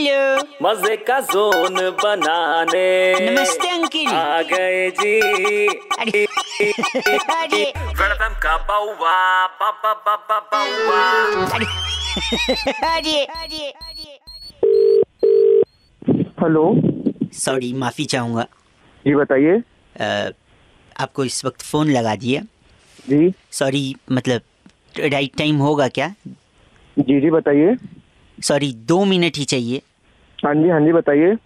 Hello. मज़े का zone बनाने। नमस्ते अंकिल। आ गए जी। अरे अरे। वेलकम का बाउवा बाबा बाबा बाउवा। अरे अरे अरे। हेलो। सॉरी माफ़ी चाहूँगा। जी बताइए। आपको इस वक्त फ़ोन लगा दिया। जी। सॉरी मतलब राइट टाइम होगा क्या? जी जी बताइए। सॉरी दो मिनट ही चाहिए। हाँ जी हाँ जी बताइए।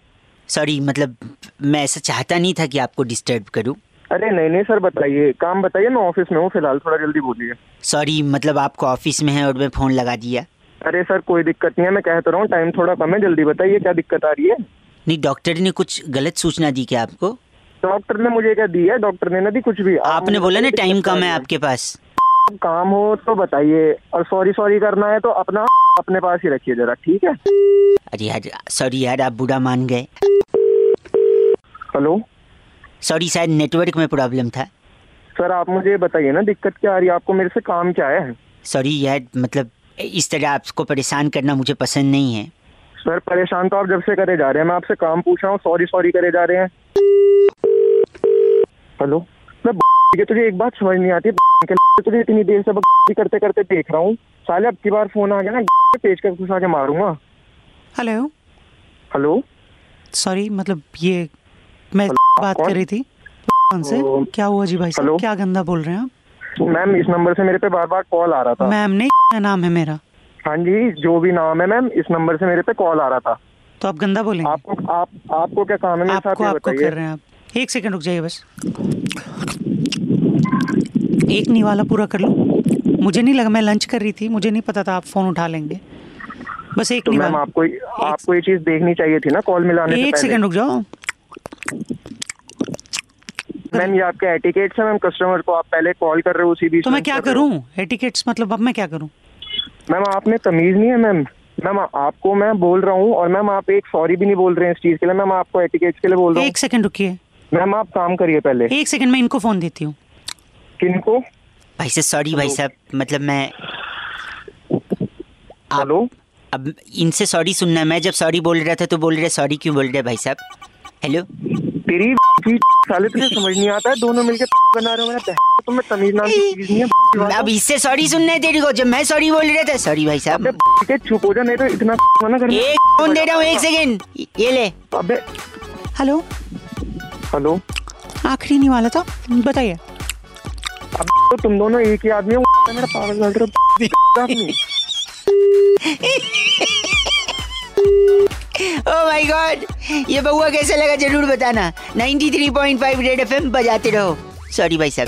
सॉरी मतलब मैं ऐसा चाहता नहीं था कि आपको डिस्टर्ब करूँ। अरे नहीं नहीं सर बताइए। काम बताइए मैं ऑफ़िस में हूँ फ़िलहाल थोड़ा जल्दी बोलिए। सॉरी मतलब आपको ऑफ़िस में है और मैं फ़ोन लगा दिया। अरे सर कोई दिक्कत नहीं है मैं कह तो रहा हूँ टाइम थोड़ा कम है जल्दी बताइए क्या दिक्कत आ रही है? नहीं डॉक्टर ने कुछ गलत सूचना दी क्या आपको? डॉक्टर ने मुझे क्या दी है? डॉक्टर ने ना दी कुछ भी। आपने बोला ना टाइम कम है आपके पास। काम हो तो बताइए और सॉरी सॉरी करना है तो अपना अपने पास ही रखिए जरा ठीक है? अरे यार सॉरी यार आप बुरा मान गए। हेलो? सॉरी शायद नेटवर्क में प्रॉब्लम था। सर आप मुझे बताइए ना दिक्कत क्या आ रही है? आपको मेरे से काम क्या है? सॉरी यार मतलब इस तरह आपको परेशान करना मुझे पसंद नहीं है। सर परेशान तो आप जब से करे जा रहे हैं मैं आपसे काम पूछ रहा हूँ सॉरी सॉरी करे जा रहे हैं। हेलो? मैं तुझे एक बात समझ नहीं आती। तुझे इतनी देर से करते करते देख रहा हूँ। साले अब की बार फ़ोन आ गया ना पेज कर घुसा के मारूँगा। हेलो हेलो सॉरी मतलब ये मैं बात कर रही थी कौन से? क्या हुआ जी भाई साहब? क्या गंदा बोल रहे हैं आप? मैम इस नंबर से मेरे पे बार बार कॉल आ रहा था। मैम नहीं नाम है मेरा। हाँ जी जो भी नाम है मैम इस नंबर से मेरे पे कॉल आ रहा था। तो आप गंदा बोलेंगे? आपको आप आपको क्या काम है आपको आपको कर रहे हैं आप। एक सेकंड रुक जाइए बस। एक निवाला पूरा कर लो। मुझे नहीं लगा मैं लंच कर रही थी मुझे नहीं पता था आप फ़ोन उठा लेंगे। बस एक तो मैम आपको आपको ये चीज़ देखनी चाहिए थी ना कॉल मिलाने एक सेकंड रुक जाओ। मैम ये आपके एटिकेट्स है मैम कस्टमर को आप पहले कॉल कर रहे हो उसी बीच तो मैं क्या कर करूँ? एटिकेट्स मतलब अब मैं क्या करूँ? मैम आप में तमीज नहीं है मैम। मैम आपको मैं बोल रहा हूँ और मैम आप एक सॉरी भी नहीं बोल रहे हैं इस चीज़ के लिए। मैम आपको एटिकेट्स के लिए बोल रहा हूँ। एक सेकंड रुकिए। मैम आप काम करिए पहले। एक सेकंड मैं इनको फ़ोन देती हूँ। किनको भाई साहब सॉरी भाई साहब मतलब मैं हेलो अब इनसे सॉरी सुनना है। मैं जब सॉरी बोल रहा था तो बोल रहे सॉरी क्यों बोल रहे भाई साहब? हेलो तेरी साले तुझे समझ नहीं आता है? दोनों मिलके बना रहे हो मेरा बहन, तुम्हें तमीज नाम की चीज़ नहीं है अब इससे सॉरी सुनना है तेरे को। जब मैं सॉरी बोल रहा था सॉरी भाई साहब। अबे के चुप हो जा नहीं तो इतना मना कर एक फ़ोन दे रहा हूँ एक सेकंड ये ले। अबे। हेलो हेलो आखिरी निवाला था। बताइए। अब तो तुम दोनों एक ही आदमी हो। मेरा पागल रहा ओ माय गॉड ये बउआ कैसा लगा ज़रूर बताना। 93.5 रेड एफएम बजाते रहो। सॉरी भाई साहब।